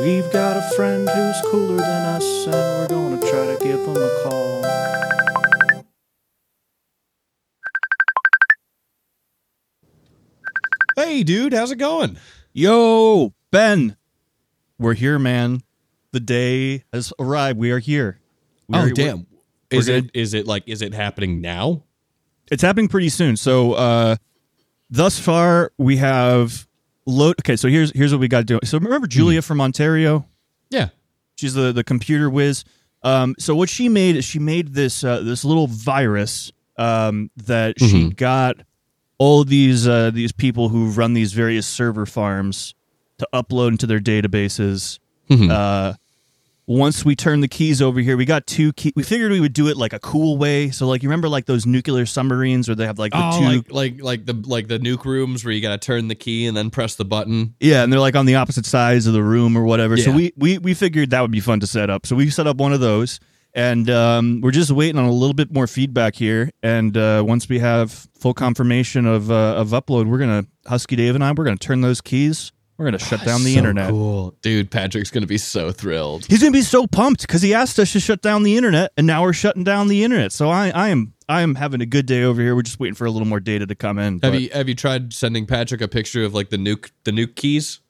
We've got a friend who's cooler than us, and we're gonna try to give him a call. Hey, dude, how's it going? Yo, Ben, we're here, man. The day has arrived. We are here. We oh, are- damn. Is we're it is it like is it happening now? It's happening pretty soon. So, uh, thus far, we have load. Okay, so here's here's what we got to do. So remember Julia from Ontario? Yeah. She's the the computer whiz. Um, so what she made is she made this uh, this little virus um, that she Mhm. got all these uh, these people who run these various server farms to upload into their databases. Mhm. Uh, once we turn the keys over here, we got two key. We figured we would do it like a cool way. So like you remember like those nuclear submarines where they have like the oh, two like like like the like the nuke rooms where you got to turn the key and then press the button. Yeah, and they're like on the opposite sides of the room or whatever. So we, we we figured that would be fun to set up. So we set up one of those, and um, we're just waiting on a little bit more feedback here. And uh, once we have full confirmation of uh, of upload, we're gonna Husky Dave and I we're gonna turn those keys. We're gonna shut down the So internet. Cool, dude. Patrick's gonna be so thrilled. He's gonna be so pumped because he asked us to shut down the internet, and now we're shutting down the internet. So I I am I am having a good day over here. We're just waiting for a little more data to come in. Have but- you have you tried sending Patrick a picture of like the nuke the nuke keys?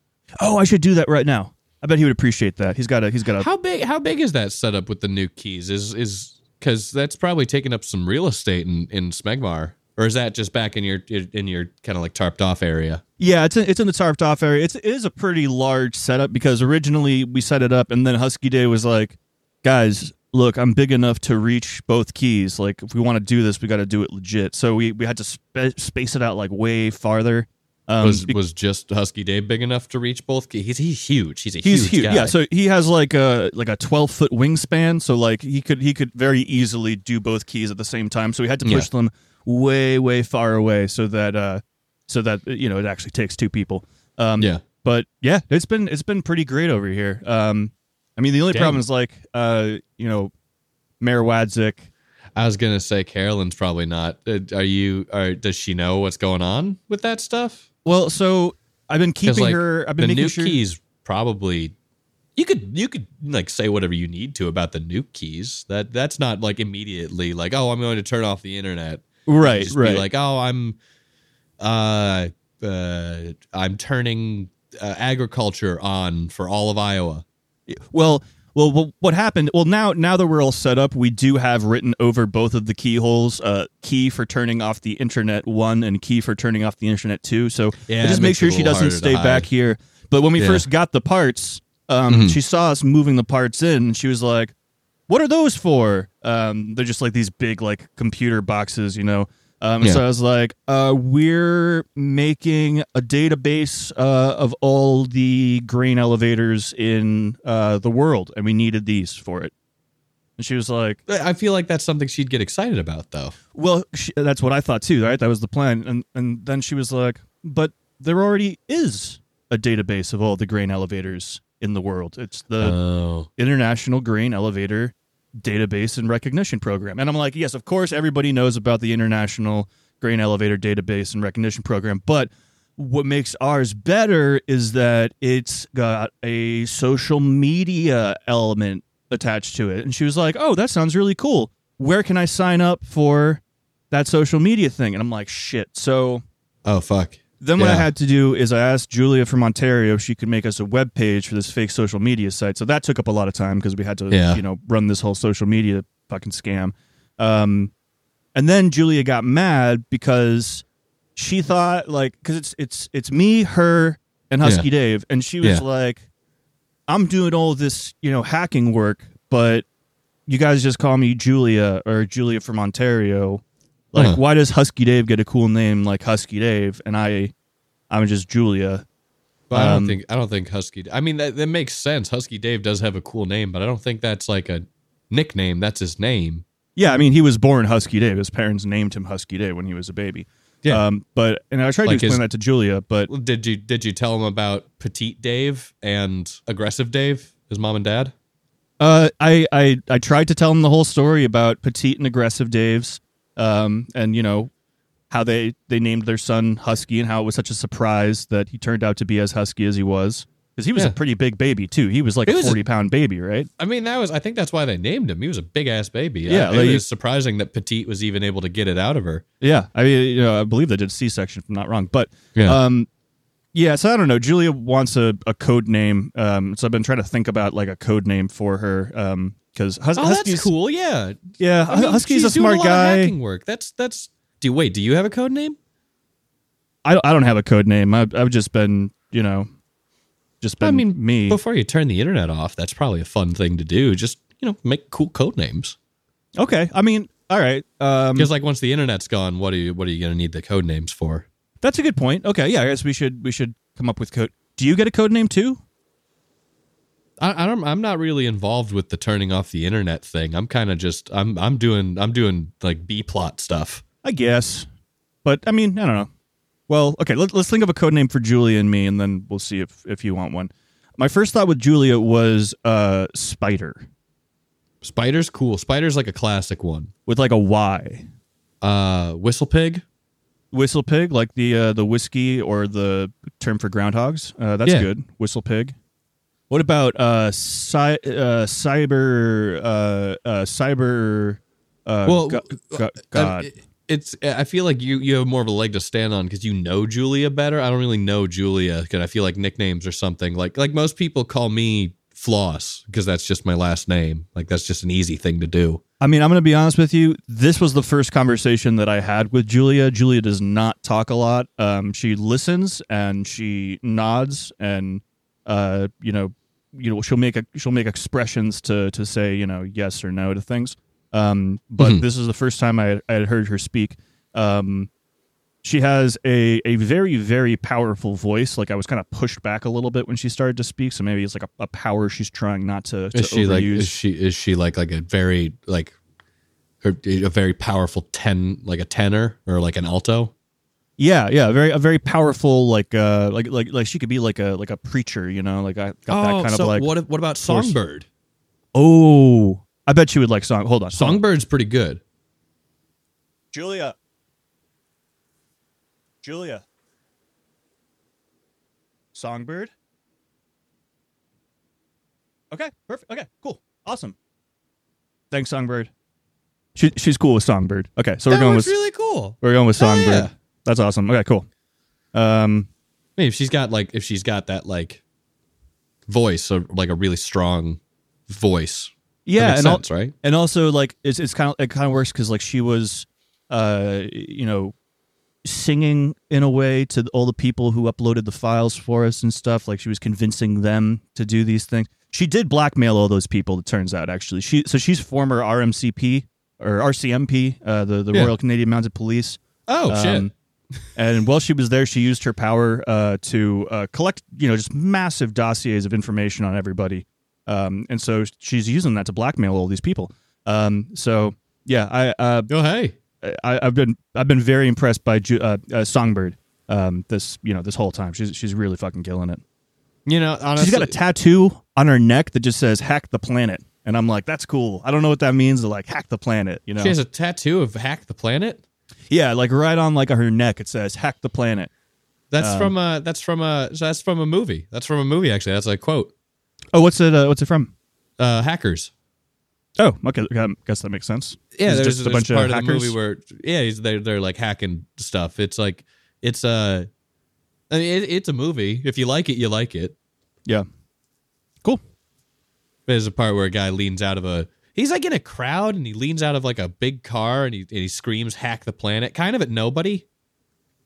Oh, I should do that right now. I bet he would appreciate that. He's got a he's got a How big how big is that setup with the nuke keys? Is is because that's probably taking up some real estate in in Smegmar, or is that just back in your in your kind of like tarped off area? Yeah, it's in, it's in the tarped off area. It's it is a pretty large setup because originally we set it up and then Husky Dave was like, guys, look, I'm big enough to reach both keys. Like if we want to do this, we got to do it legit. So we we had to spa- space it out like way farther. Um, was was just Husky Dave big enough to reach both keys? He's he's huge. He's a he's huge, huge. guy. Yeah, so he has like a like a 12 foot wingspan. So like he could he could very easily do both keys at the same time. So we had to push them way way far away so that uh so that you know it actually takes two people. Um, yeah. but yeah, it's been it's been pretty great over here. Um, I mean, the only Dang. problem is like, uh, you know, Mayor Wadzik. I was gonna say Carolyn's probably not. Uh, Are you? Are, does she know what's going on with that stuff? Well, so I've been keeping like, her. I've the been making nuke sure. keys probably. You could you could like say whatever you need to about the nuke keys. That that's not like immediately like oh I'm going to turn off the internet. Right, just right. Like oh I'm, uh, uh I'm turning uh, agriculture on for all of Iowa. Well, well, what happened? Well, now now that we're all set up, we do have written over both of the keyholes, uh, key for turning off the internet one and key for turning off the internet two. So Yeah, just make sure she doesn't stay back here. But when we Yeah. first got the parts, um, Mhm. she saw us moving the parts in, and she was like, "What are those for?" Um, they're just like these big like computer boxes, you know. Um, Yeah. So I was like, uh, "We're making a database uh, of all the grain elevators in uh, the world, and we needed these for it." And she was like, I feel like that's something she'd get excited about though. "Well, she, that's what I thought too, right? That was the plan." And and then she was like, "But there already is a database of all the grain elevators in the world. It's the Oh. International Grain Elevator Database and Recognition Program." And I'm like, "Yes, of course, everybody knows about the International Grain Elevator Database and Recognition Program, but." What makes ours better is that it's got a social media element attached to it. And she was like, Oh, that sounds really cool. Where can I sign up for that social media thing? And I'm like, Shit. So Oh fuck. Then what I had to do is I asked Julia from Ontario if she could make us a web page for this fake social media site. So that took up a lot of time because we had to, Yeah. you know, run this whole social media fucking scam. Um, and then Julia got mad because she thought like because it's it's it's me, her, and Husky Dave, and she was Yeah. like, "I'm doing all this, you know, hacking work, but you guys just call me Julia or Julia from Ontario. Like, Uh-huh. why does Husky Dave get a cool name like Husky Dave, and I, I'm just Julia? But I don't Um, think I don't think Husky. I mean that that makes sense. Husky Dave does have a cool name, but I don't think that's like a nickname. That's his name. Yeah, I mean, he was born Husky Dave. His parents named him Husky Dave when he was a baby. Yeah. Um, but and I tried Like to explain his- that to Julia, but Did you did you tell him about Petite Dave and Aggressive Dave, his mom and dad? Uh, I, I I tried to tell him the whole story about petite and aggressive Daves, um, and you know how they they named their son Husky and how it was such a surprise that he turned out to be as husky as he was. Because he was Yeah. a pretty big baby too. He was like He a was a- forty pound baby, right? I mean, that was. I think that's why they named him. He was a big ass baby. Yeah, I, like it was surprising that Petite was even able to get it out of her. Yeah, I mean, you know, I believe they did C section, if I'm not wrong. But Yeah. um, yeah. So I don't know. Julia wants a, a code name. Um, so I've been trying to think about like a code name for her. Um, because Hus- Oh, Husky's that's cool. Yeah, Yeah, I mean, Husky's a smart doing a lot of guy. hacking work. That's that's. Do wait? Do you have a code name? I I don't have a code name. I've, I've just been you know, just been I mean, me. Before you turn the internet off, that's probably a fun thing to do. Just you know, make cool code names. okay, I mean, all right. Um, Because like once the internet's gone, what are you what are you gonna need the code names for? that's a good point. Okay, yeah, I guess we should we should come up with code. Do you get a code name too? I, don't, I'm not really involved with the turning off the internet thing. I'm kind of just I'm I'm doing I'm doing like B plot stuff. I guess, but I mean, I don't know. Well, okay, let, let's think of a code name for Julia and me, and then we'll see if if you want one. My first thought with Julia was uh, Spider Spider's cool. Spider's like a classic one. with like a Y. Uh, Whistle Pig. Whistle pig, like the uh, the whiskey or the term for groundhogs. Uh, that's Yeah. good. Whistle pig. What about uh, cy- uh cyber uh, uh cyber uh Well, go- go- Uh, God. it- it's I feel like you you have more of a leg to stand on because you know Julia better. I don't really know Julia because I feel like nicknames or something like like most people call me Floss because that's just my last name. Like that's just an easy thing to do. I mean, I'm going to be honest with you. This was the first conversation that I had with Julia. Julia does not talk a lot. Um, she listens and she nods, and uh, you know, you know, she'll make a, she'll make expressions to to say you know yes or no to things. Um, but Mhm. this is the first time I, I had heard her speak. Um, she has a, a very very powerful voice. Like I was kind of pushed back a little bit when she started to speak. So maybe it's like a, a power she's trying not to, to Is she like is she is she like like a very like her a very powerful ten like a tenor or like an alto? Yeah, yeah, very a very powerful like uh like like like she could be like a like a preacher, you know, like I got that kind Oh, so of like what what about force- Songbird? oh, I bet she would like song. Hold on, hold on. Songbird's pretty good. Julia, Julia, Songbird. Okay, perfect. Okay, cool, awesome. Thanks, Songbird. She she's cool with Songbird. Okay, so we're that going was with really cool. we're going with Oh, Songbird. yeah. That's awesome. Okay, cool. Um, I mean, if she's got like if she's got that like voice or like a really strong voice, that yeah, and al- right? and also like it's it's kind of it kind of works because like she was uh you know singing in a way to all the people who uploaded the files for us and stuff like she was convincing them to do these things she did blackmail all those people it turns out actually she so she's former rmcp or rcmp uh the, the Yeah. royal canadian mounted police Oh Um, and while she was there, she used her power uh, to uh, collect, you know, just massive dossiers of information on everybody. Um, and so she's using that to blackmail all these people. Um, so yeah, I, uh. Oh hey, I I've been I've been very impressed by Ju- uh, uh, Songbird. Um, this you know this whole time she's she's really fucking killing it. you know, honestly, She's got a tattoo on her neck that just says "Hack the Planet," and I'm like, that's cool. I don't know what that means. To like hack the planet, you know? she has a tattoo of hack the planet. Yeah, like right on like her neck it says "Hack the Planet." That's Um, from a that's from a that's from a movie. That's from a movie actually. That's a quote. Oh, what's it? Uh, what's it from? Uh, hackers. Oh, okay. I guess that makes sense. Yeah, It's there's just a bunch part of of, the hackers. movie where yeah, he's, they're they're like hacking stuff. It's like it's a, I mean, it, it's a movie. If you like it, you like it. Yeah. Cool. There's a part where a guy leans out of a. He's like in a crowd and he leans out of like a big car and he and he screams "Hack the planet!" Kind of at nobody.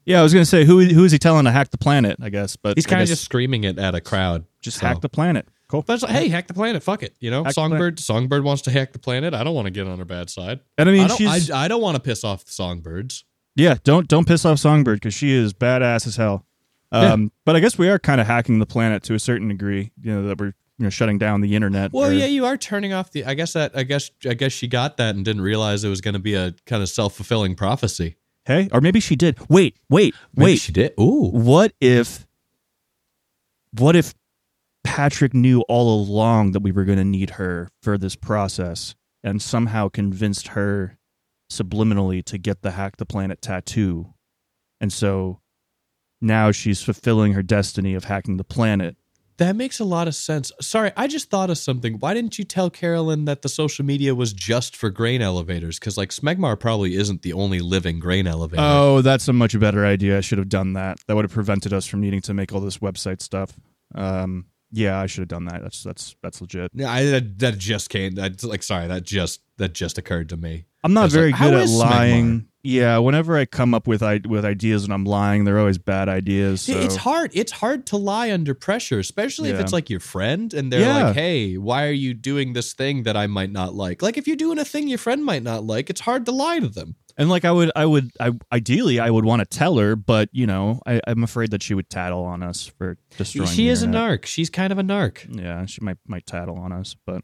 Yeah, I was gonna say who who is he telling to hack the planet? I guess, but He's kind of just screaming it at a crowd. just so. hack the planet. Cool. But it's like, hey, hack the planet. Fuck it. You know, Hack Songbird. Songbird wants to hack the planet. I don't want to get on her bad side. And I I mean, don't. she's I, I don't want to piss off the songbirds. yeah. Don't don't piss off Songbird because she is badass as hell. Um, but I guess we are kind of hacking the planet to a certain degree. You know that we're you know shutting down the internet. Well, or- yeah, you are turning off the. I guess that. I guess. I guess she got that and didn't realize it was going to be a kind of self fulfilling prophecy. Hey, or maybe she did. Wait, wait, Maybe wait. she did. Ooh. What if? What if Patrick knew all along that we were going to need her for this process, and somehow convinced her subliminally to get the hack the planet tattoo, and so now she's fulfilling her destiny of hacking the planet. That makes a lot of sense. Sorry, I just thought of something. Why didn't you tell Carolyn that the social media was just for grain elevators? Because like Smegmar probably isn't the only living grain elevator. Oh, that's a much better idea. I should have done that. That would have prevented us from needing to make all this website stuff. Um, yeah, I should have done that. That's that's that's legit. Yeah, I, that, that just came. That's like, sorry, that just that just occurred to me. I'm not very like, good at lying. Yeah, whenever I come up with I- with ideas and I'm lying, they're always bad ideas. So. It's hard. It's hard to lie under pressure, especially if it's like your friend and they're Yeah. like, "Hey, why are you doing this thing that I might not like?" Like if you're doing a thing your friend might not like, it's hard to lie to them. And like I would, I would, I ideally I would want to tell her, but you know, I, I'm afraid that she would tattle on us for destroying. she the is a internet. narc. She's kind of a narc. Yeah, she might might tattle on us, but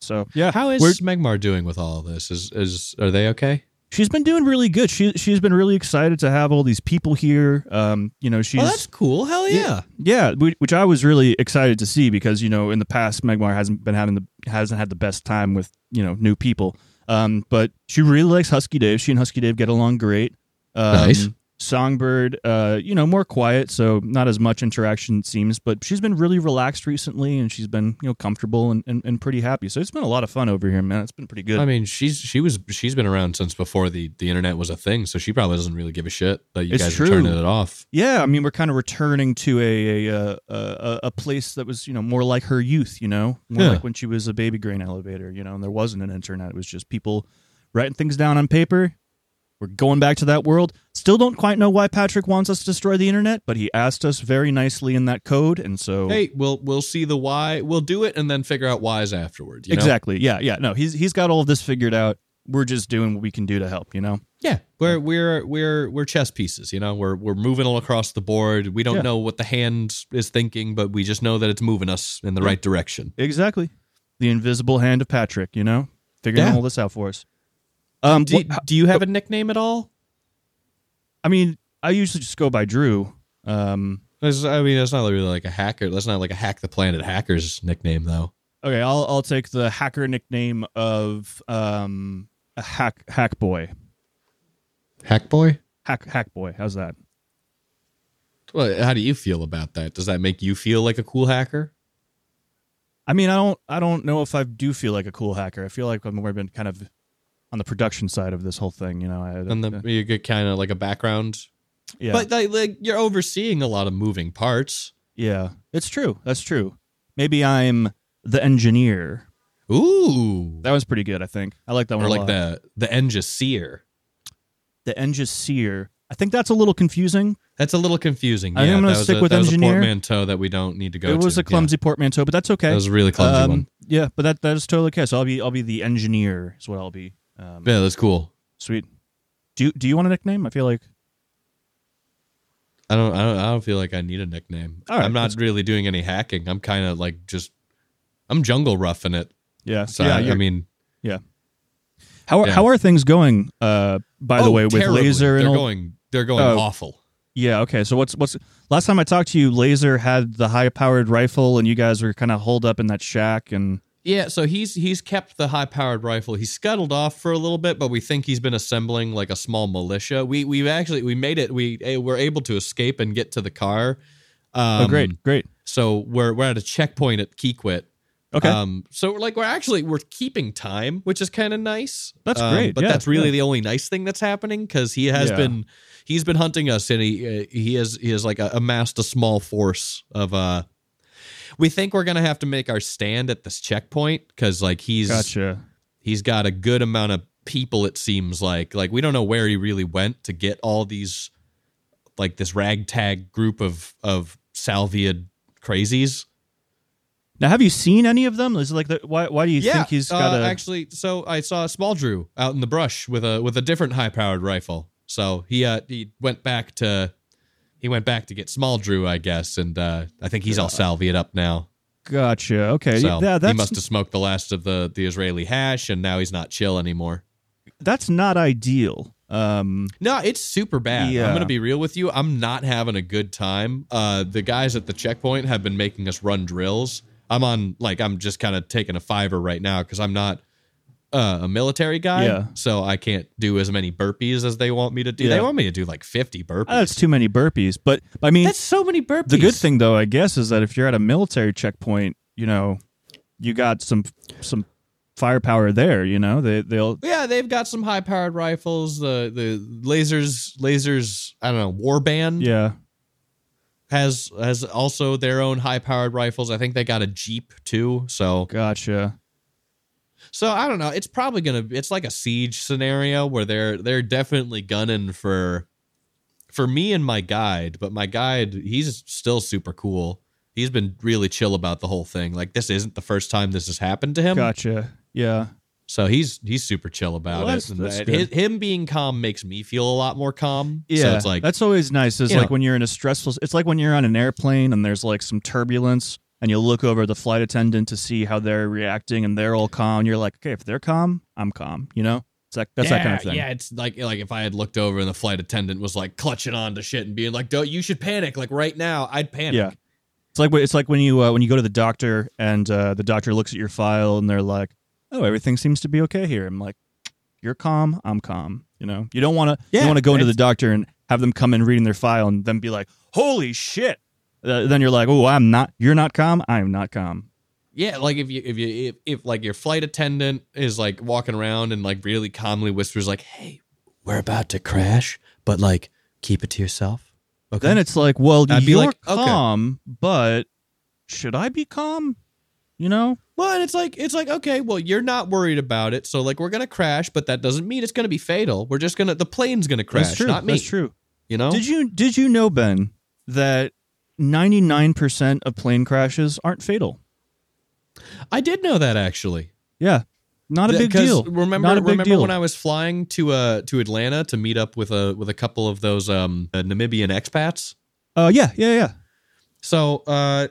so yeah. How is we're- doing with all of this? Is is are they okay? She's been doing really good. She she's been really excited to have all these people here. Um, you know, she's oh, that's cool. Hell yeah. yeah, whi- which I was really excited to see because you know in the past Smegmar hasn't been having the hasn't had the best time with you know new people. Um, but she really likes Husky Dave. She and Husky Dave get along great. Um, Nice. Songbird, uh, you know, more quiet, so not as much interaction it seems, but she's been really relaxed recently and she's been, you know, comfortable and, and, and pretty happy. So it's been a lot of fun over here, man. It's been pretty good. I mean, she's she was she's been around since before the the internet was a thing, so she probably doesn't really give a shit that you It's guys true. are turning it off. Yeah, I mean, we're kind of returning to a a, a a place that was, you know, more like her youth. You know, more Yeah. like when she was a baby grain elevator. You know, and there wasn't an internet; it was just people writing things down on paper. We're going back to that world. Still don't quite know why Patrick wants us to destroy the internet, but he asked us very nicely in that code, and so Hey, we'll we'll see the why. We'll do it and then figure out whys afterwards. You know? exactly, yeah, yeah. No, he's he's got all of this figured out. We're just doing what we can do to help. You know. Yeah, we're we're we're we're chess pieces. You know, we're we're moving all across the board. We don't Yeah. know what the hand is thinking, but we just know that it's moving us in the right direction. Exactly. The invisible hand of Patrick, you know, figuring Yeah. all this out for us. Um, Do, what- do you have a nickname at all? I mean, I usually just go by Drew. Um, That's- I mean, that's not really like a hacker. That's not like a hack the planet hackers nickname, though. okay, I'll I'll take the hacker nickname of um a hack hack boy. Hack boy. Hack hack boy. How's that? Well, how do you feel about that? Does that make you feel like a cool hacker? I mean, I don't I don't know if I do feel like a cool hacker. I feel like I've more been kind of on the production side of this whole thing. You know, I, And the, you get kind of like a background, yeah, but like, like you're overseeing a lot of moving parts. yeah, it's true. That's true. Maybe I'm the engineer. Ooh, That was pretty good. I think I like that one or like the the engineer. the engineer. I think that's a little confusing. That's a little confusing. I think yeah, I'm gonna stick a, with that was a engineer. portmanteau that we don't need to go. it was to. a clumsy portmanteau, but that's okay. Yeah, that was a really clumsy Um, one. Yeah, but that that is totally okay. So I'll be I'll be the engineer. Is what I'll be. Um, Yeah, that's cool. Sweet. Do you, do you want a nickname? I feel like I don't, I don't. I don't feel like I need a nickname. Right, I'm not really doing any hacking. I'm kind of like just. I'm jungle roughing it. yeah. So yeah. I, I mean, how are yeah. how are things going? Uh, by the oh, way, with terribly. laser and they're going. They're going Oh. awful. yeah. Okay. So what's what's last time I talked to you? Laser had the high powered rifle, and you guys were kind of holed up in that shack. And Yeah, so he's he's kept the high powered rifle. He scuttled off for a little bit, but we think he's been assembling like a small militia. We we've actually we made it. We were able to escape and get to the car. Um, oh, great, great. So we're we're at a checkpoint at Keequit. Okay. Um, so we're like we're actually we're keeping time, which is kind of nice. That's Um, great, But yeah, that's really yeah. the only nice thing that's happening because he has Yeah. been he's been hunting us and he uh, he has he has like uh amassed a small force of uh. We think we're gonna have to make our stand at this checkpoint because like he's Gotcha. he's got a good amount of people. It seems like like we don't know where he really went to get all these like this ragtag group of of salvia crazies. Now, have you seen any of them? Is it like the, why? Why do you yeah, think he's got uh, a? actually. So I saw a small Drew out in the brush with a with a different high powered rifle. So he uh he went back to he went back to get small Drew, I guess, and uh I think he's all salviated up now. Gotcha. Okay. So yeah, he must have smoked the last of the the Israeli hash, and now he's not chill anymore. that's not ideal. Um. No, it's super bad. Yeah. I'm gonna be real with you. I'm not having a good time. Uh, the guys at the checkpoint have been making us run drills. I'm on like I'm just kind of taking a fiver right now because I'm not uh, a military guy, Yeah. so I can't do as many burpees as they want me to do. Yeah. They want me to do like 50 burpees. Ah, That's too many burpees. But I mean, That's so many burpees. the good thing though, I guess, is that if you're at a military checkpoint, you know, you got some some firepower there. You know, they they'll Yeah, they've got some high powered rifles. The the lasers lasers. I don't know. Warband yeah has has also their own high powered rifles. I think they got a jeep too. So gotcha. So I don't know. It's probably gonna. It's like a siege scenario where they're they're definitely gunning for for me and my guide. But my guide, he's still super cool. He's been really chill about the whole thing. Like this isn't the first time this has happened to him. Gotcha. Yeah. So he's he's super chill about Well, it. that's- And that- good. him being calm makes me feel a lot more calm. Yeah, So it's like that's always nice. Is like know. when you're in a stressful. It's like when you're on an airplane and there's like some turbulence, and you look over at the flight attendant to see how they're reacting, and they're all calm. You're like, okay, if they're calm, I'm calm. You know, it's like that's yeah, that kind of thing. Yeah, it's like like if I had looked over and the flight attendant was like clutching on to shit and being like, "Don't you should panic like right now." I'd panic. Yeah. It's like it's like when you uh, when you go to the doctor and uh, the doctor looks at your file and they're like, "Oh, everything seems to be okay here." I'm like, "You're calm, I'm calm." You know, you don't want to you Yeah, don't want to go into the doctor and have them come in reading their file and then be like, "Holy shit!" Uh, then you're like, "Oh, I'm not. You're not calm. I'm not calm." Yeah, like if you if you if, if like your flight attendant is like walking around and like really calmly whispers like, "Hey, we're about to crash," but like keep it to yourself. Okay. Then it's like, "Well, I'd be you're like, okay. calm, but should I be calm?" You know? well, and it's like it's like okay, well, you're not worried about it, so like we're gonna crash, but that doesn't mean it's gonna be fatal. We're just gonna the plane's gonna crash, That's true. not me. That's true. You know? Did you did you know Ben that 99% of plane crashes aren't fatal? I did know that actually. Yeah. Not a big deal. Remember, big remember deal. when I was flying to uh to Atlanta to meet up with a with a couple of those um uh, Namibian expats. Uh yeah, yeah, yeah. So uh,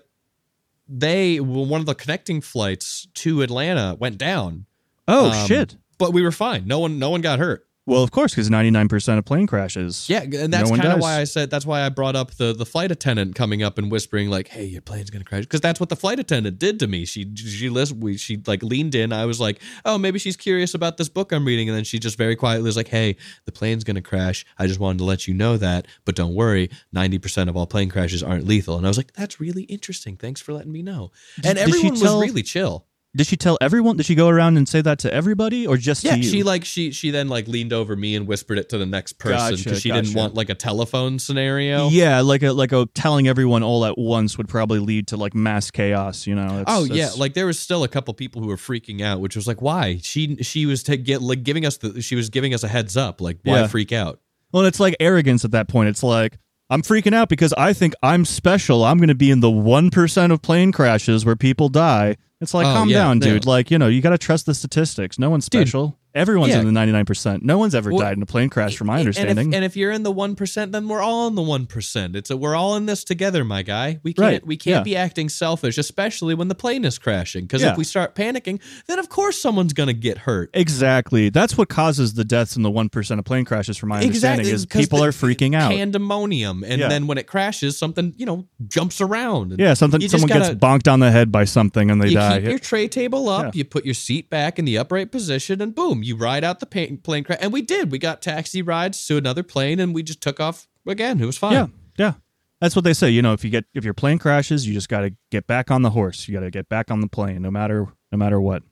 they well, one of the connecting flights to Atlanta went down. Oh Um, shit. But we were fine. No one no one got hurt. Well, of course cuz 99% of plane crashes. Yeah, and that's No kind of why I said that's why I brought up the the flight attendant coming up and whispering like, "Hey, your plane's gonna crash," because that's what the flight attendant did to me. She she listened, we she like leaned in. I was like, "Oh, maybe she's curious about this book I'm reading," and then she just very quietly was like, "Hey, the plane's gonna crash. I just wanted to let you know that, but don't worry, ninety percent of all plane crashes aren't lethal." And I was like, "That's really interesting. Thanks for letting me know." and did she everyone tell- was really chill. Did she tell everyone? Did she go around and say that to everybody or just Yeah, to you? she like she she then like leaned over me and whispered it to the next person because Gotcha, she didn't want like a telephone scenario. Yeah, like a like a telling everyone all at once would probably lead to like mass chaos, you know. That's- Oh yeah, like there was still a couple people who were freaking out, which was like, why? She she was to get like giving us the she was giving us a heads up, like why Yeah. freak out? Well, it's like arrogance at that point. It's like I'm freaking out because I think I'm special. I'm going to be in the one percent of plane crashes where people die. It's like, Oh, calm yeah, down, dude. Like, you know, you got to trust the statistics. No one's special. Everyone's yeah. in the 99%. No one's ever Well, died in a plane crash, from my And if- understanding. And if, you're in the one percent, then we're all in the one percent. It's a, we're all in this together, my guy. We can't Right, we can't yeah. be acting selfish, especially when the plane is crashing. Because Yeah. if we start panicking, then of course someone's gonna get hurt. exactly. That's what causes the deaths in the 1% of plane crashes, from my understanding, is people the- are freaking out. Pandemonium, and Yeah. then when it crashes, something you know jumps around. And yeah, something someone gotta- gets bonked on the head by something and they you die. keep your tray table up, you put your seat back in the upright position, and boom, you ride out the pa- plane crash. And we did. We got taxi rides to another plane, and we just took off again. It was fine. Yeah, yeah. That's what they say. You know, if you get if your plane crashes, you just got to get back on the horse. You got to get back on the plane, no matter no matter what.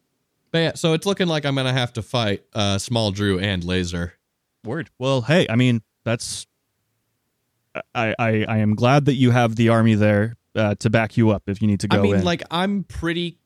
But yeah, so it's looking like I'm gonna have to fight uh, Small Drew and Laser. Word. Well, hey, I mean, that's. I I, I am glad that you have the army there uh, to back you up if you need to go I mean, in. like I'm pretty.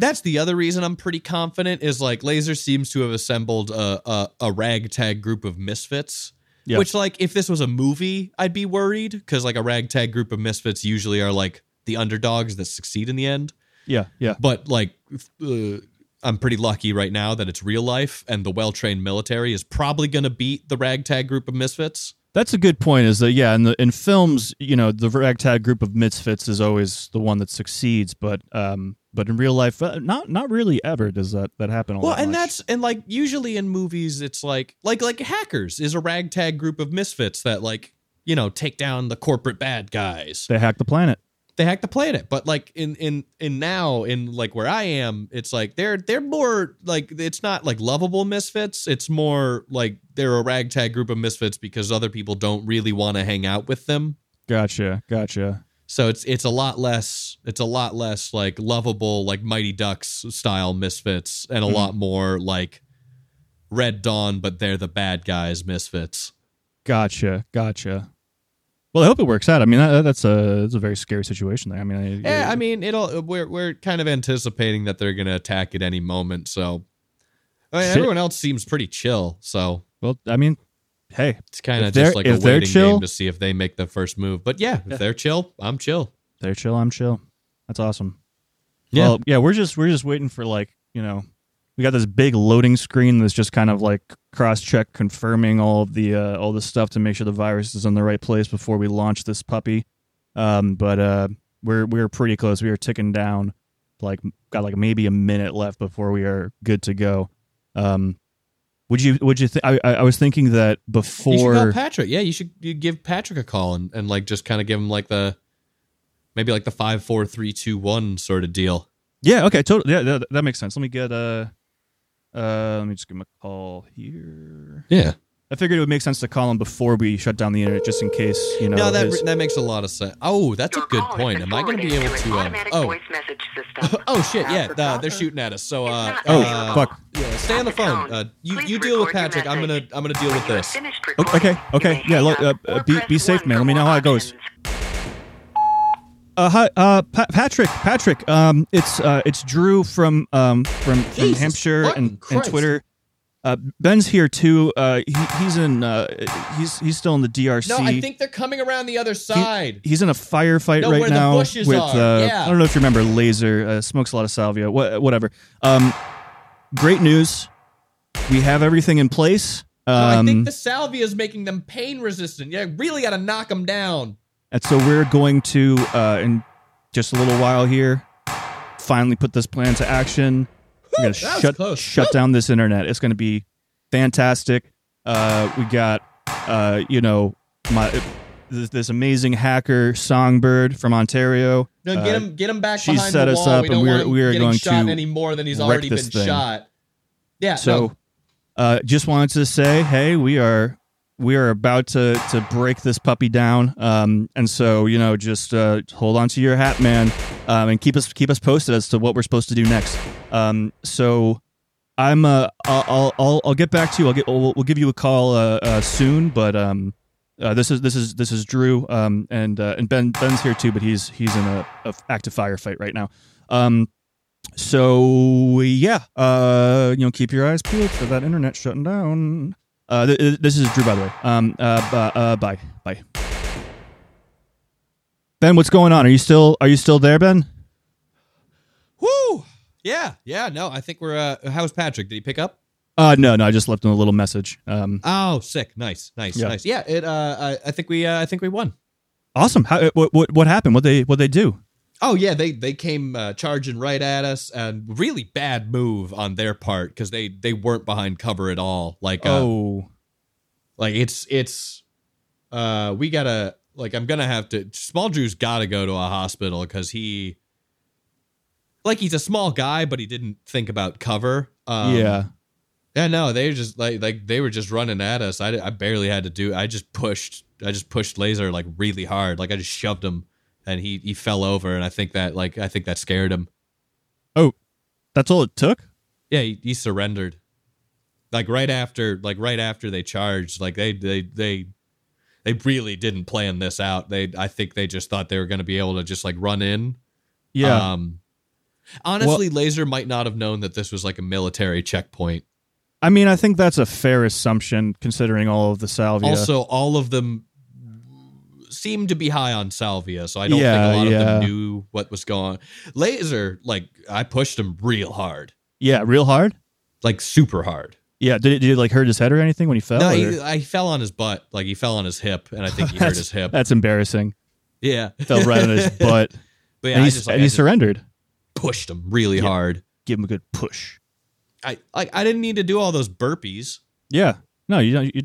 That's the other reason I'm pretty confident is like Laser seems to have assembled a a, a ragtag group of misfits. Yeah. Which, like, if this was a movie, I'd be worried because, like, a ragtag group of misfits usually are like the underdogs that succeed in the end. yeah, yeah. but like uh, I'm pretty lucky right now that it's real life and the well-trained military is probably going to beat the ragtag group of misfits. That's a good point. Is that yeah? In the in films, you know, the ragtag group of misfits is always the one that succeeds, but um, but in real life, uh, not not really ever does that that happen. All Well, that and much. that's and like usually in movies it's like like like hackers is a ragtag group of misfits that like, you know, take down the corporate bad guys. they hack the planet. they hack the planet. But like in in in now in like where I am, it's like they're they're more like it's not like lovable misfits. It's more like they're a ragtag group of misfits because other people don't really want to hang out with them. Gotcha. Gotcha. So it's it's a lot less it's a lot less like lovable like Mighty Ducks style misfits and a Mhm. lot more like Red Dawn, but they're the bad guys misfits. Gotcha. Gotcha. Well, I hope it works out. I mean, that, that's a that's a very scary situation there. I mean, I, Yeah, I mean it'll we're we're kind of anticipating that they're gonna attack at any moment. So I mean, everyone else seems pretty chill. So well, I mean, hey, it's kind of just like a waiting chill- game to see if they make the first move. But yeah, if Yeah. they're chill, I'm chill. they're chill. I'm chill. That's awesome. Yeah. Well, yeah, we're just we're just waiting for like you know, we got this big loading screen that's just kind of like cross check confirming all of the uh, all the stuff to make sure the virus is in the right place before we launch this puppy. Um, but uh, we're we're pretty close. We are ticking down. Like got like maybe a minute left before we are good to go. Um, would you would you th- I, I I was thinking that before. You should call Patrick. Yeah, you should you give Patrick a call and, and like just kind of give him like the maybe like the five, four, three, two, one sort of deal. Yeah. Okay. Totally. Yeah. That, that makes sense. Let me get uh, uh, let me just give him a call here. Yeah. I figured it would make sense to call him before we shut down the internet, just in case you know. No, that his- that makes a lot of sense. Oh, that's a good point. Am I going to be able to? Um, automatic oh, voice message system. oh shit! Yeah, uh, they're shooting at us. So uh, Oh, uh, fuck. Yeah, stay on the phone. Uh, you you deal with Patrick. I'm gonna. I'm gonna deal with this. finished O- recording, okay. Okay. Yeah. Look, uh, up uh, or be be safe, man. Let me know how it goes. Uh, hi, uh, Pa- Patrick. Patrick. Um, it's uh, it's Drew from um from from Hampshire and, and Christ. Twitter. Uh, Ben's here too. Uh, he, he's in uh, he's he's still in the DRC. No, I think they're coming around the other side. He's in a firefight No, right where the now bushes with are. uh, Yeah. I don't know if you remember Laser uh, smokes a lot of salvia. Wha- whatever. Um, great news. We have everything in place. No, I Um, think the salvia is making them pain resistant. Yeah, really got to knock them down. and so we're going to uh, in just a little while here finally put this plan to action. We're to shut close. shut down this internet. It's going to be fantastic. Uh, we got uh, you know my this, this amazing hacker Songbird from Ontario. No, Uh, get him, get him back she behind set the us wall. up we and we are- want him we are going shot to any more than he's already been thing. shot. Yeah. So, no, uh, just wanted to say, hey, we are we are about to to break this puppy down, um, and so you know, just uh, hold on to your hat, man, um, and keep us keep us posted as to what we're supposed to do next. Um, so. I'm uh I'll, I'll I'll get back to you. I'll get we'll, we'll give you a call uh, uh soon, but um uh, this is this is this is Drew um and uh, and Ben Ben's here too, but he's he's in a, a active firefight right now. Um so yeah, uh, you know, keep your eyes peeled for that internet shutting down. Uh, th- th- this is Drew, by the way. Um, uh, uh, bye, bye. Ben, what's going on? Are you still Are you still there, Ben? whoo. Yeah, yeah. No, I think we're. uh How's Patrick? Did he pick up? Uh, no, no. I just left him a little message. Um, Oh, sick. Nice, nice, Yeah. nice. Yeah. It. Uh, I, I think we. Uh, I think we won. awesome. How, what what what happened? What they what they do? Oh yeah, they they came uh, charging right at us, and really bad move on their part because they they weren't behind cover at all. Like uh, oh, like it's it's uh we gotta like i'm gonna have to small drew's gotta go to a hospital because he like he's a small guy but he didn't think about cover um, yeah. yeah no they just like like they were just running at us I, I barely had to do i just pushed i just pushed laser like really hard like i just shoved him and he he fell over and i think that like i think that scared him Oh, That's all it took. yeah he, he surrendered like right after like right after they charged like they they they they really didn't plan this out they i think they just thought they were going to be able to just like run in Yeah. um honestly laser might not have known that this was like a military checkpoint I mean, I think that's a fair assumption considering all of the salvia. also all of them seemed to be high on salvia so i don't Yeah, think a lot of them knew what was going on laser like i pushed him real hard yeah, real hard. like super hard Yeah. Did it, did it like hurt his head or anything when he fell? no he, i fell on his butt like he fell on his hip and i think he hurt his hip That's embarrassing. yeah Fell right on his butt. but yeah and he, just like and he surrendered. pushed him really Yeah. hard Give him a good push. i like i didn't need to do all those burpees Yeah. No, you don't. You,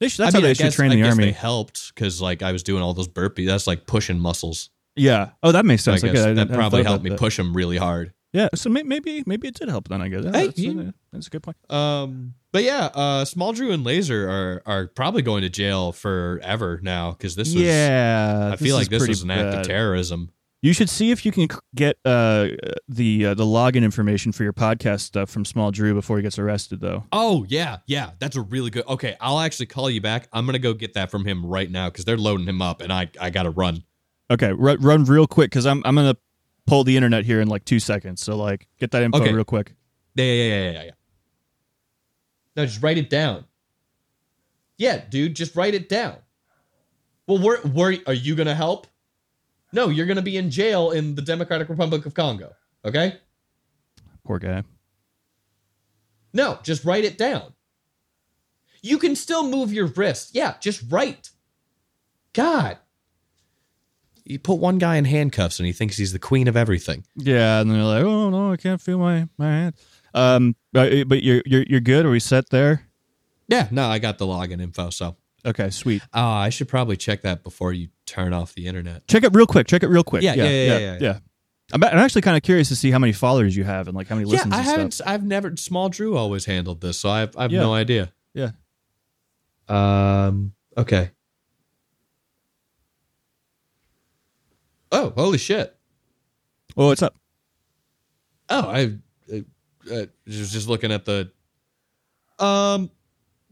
they should, that's I mean, how I they should guess- train I the guess army. They helped because like I was doing all those burpees. That's like pushing muscles. Yeah. Oh, that makes So I sense. guess Okay, I that didn't- I probably thought helped me push them really hard. Yeah. So may- maybe maybe it did help then. I guess. Yeah, Hey, that's, you- that's a good point. Um, but yeah, uh, Small Drew and Laser are are probably going to jail forever now because this was. yeah. I feel like this was an act of terrorism. You should see if you can get uh, the uh, the login information for your podcast stuff from Small Drew before he gets arrested, though. Oh yeah, yeah, that's a really good. Okay, I'll actually call you back. I'm gonna go get that from him right now because they're loading him up, and I I gotta run. Okay, run, run real quick because I'm I'm gonna pull the internet here in like two seconds. So like, get that info Okay. real quick. Yeah, yeah, yeah, yeah, yeah, yeah. No, just write it down. Yeah, dude, just write it down. Well, where where are you gonna help? No, you're gonna be in jail in the Democratic Republic of Congo. Okay. Poor guy. No, just write it down. You can still move your wrist. Yeah, just write. God. You put one guy in handcuffs and he thinks he's the queen of everything. Yeah, and they're like, oh no, I can't feel my my hand. Um, but, but you're you're you're good. Are we set there? Yeah, no, I got the login info, so. Okay, sweet. Oh, I should probably check that before you turn off the internet. Check it real quick. Check it real quick. Yeah, yeah, yeah, yeah, yeah, yeah. I'm, I'm actually kind of curious to see how many followers you have and like how many Yeah, listens. I and haven't. Stuff. I've never. Small Drew always handled this, so I have, I have Yeah. no idea. Yeah. Um. Okay. Oh, holy shit! Oh, what's up? Oh, I uh, uh, was just looking at the. Um,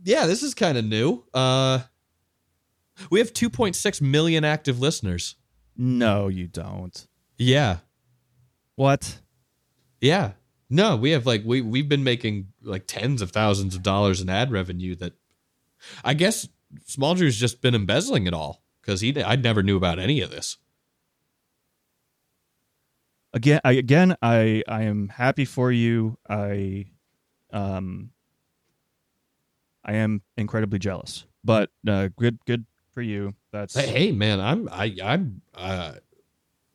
yeah, this is kind of new. Uh, we have 2.6 million active listeners. No, you don't. Yeah, What? yeah. No, we have like we we've been making like tens of thousands of dollars in ad revenue. That I guess Small Drew's just been embezzling it all because he I never knew about any of this. Again, I, again, I I am happy for you. I, um, I am incredibly jealous, but uh, good good for you. That's. Hey, hey, man, I'm I I'm uh.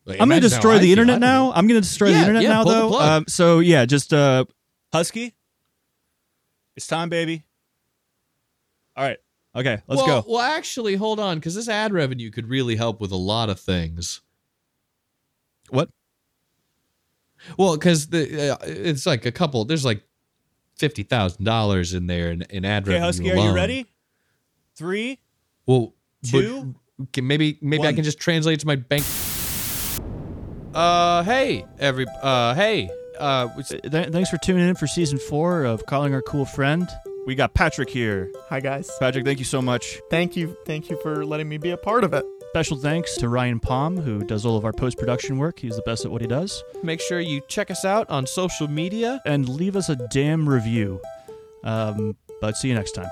like, I'm gonna destroy the internet I now. I'm gonna destroy the internet yeah, now, though. Um, so yeah, just uh, Husky. It's time, baby. All right. Okay, let's well, go. Well, actually, hold on, because this ad revenue could really help with a lot of things. What? Well, because the uh, it's like a couple. There's like fifty thousand dollars in there in, in ad Okay, revenue. Husky, are you ready? Three. Well, but- Two, okay, maybe maybe I can just translate to my bank. Uh, hey, every uh, hey, uh, it's- Uh, th- thanks for tuning in for season four of Calling Our Cool Friend. We got Patrick here. Hi guys. Patrick, thank you so much. Thank you. Thank you for letting me be a part of it. Special thanks to Ryan Palm, who does all of our post production work. He's the best at what he does. make sure you check us out on social media. And leave us a damn review. Um, but see you next time.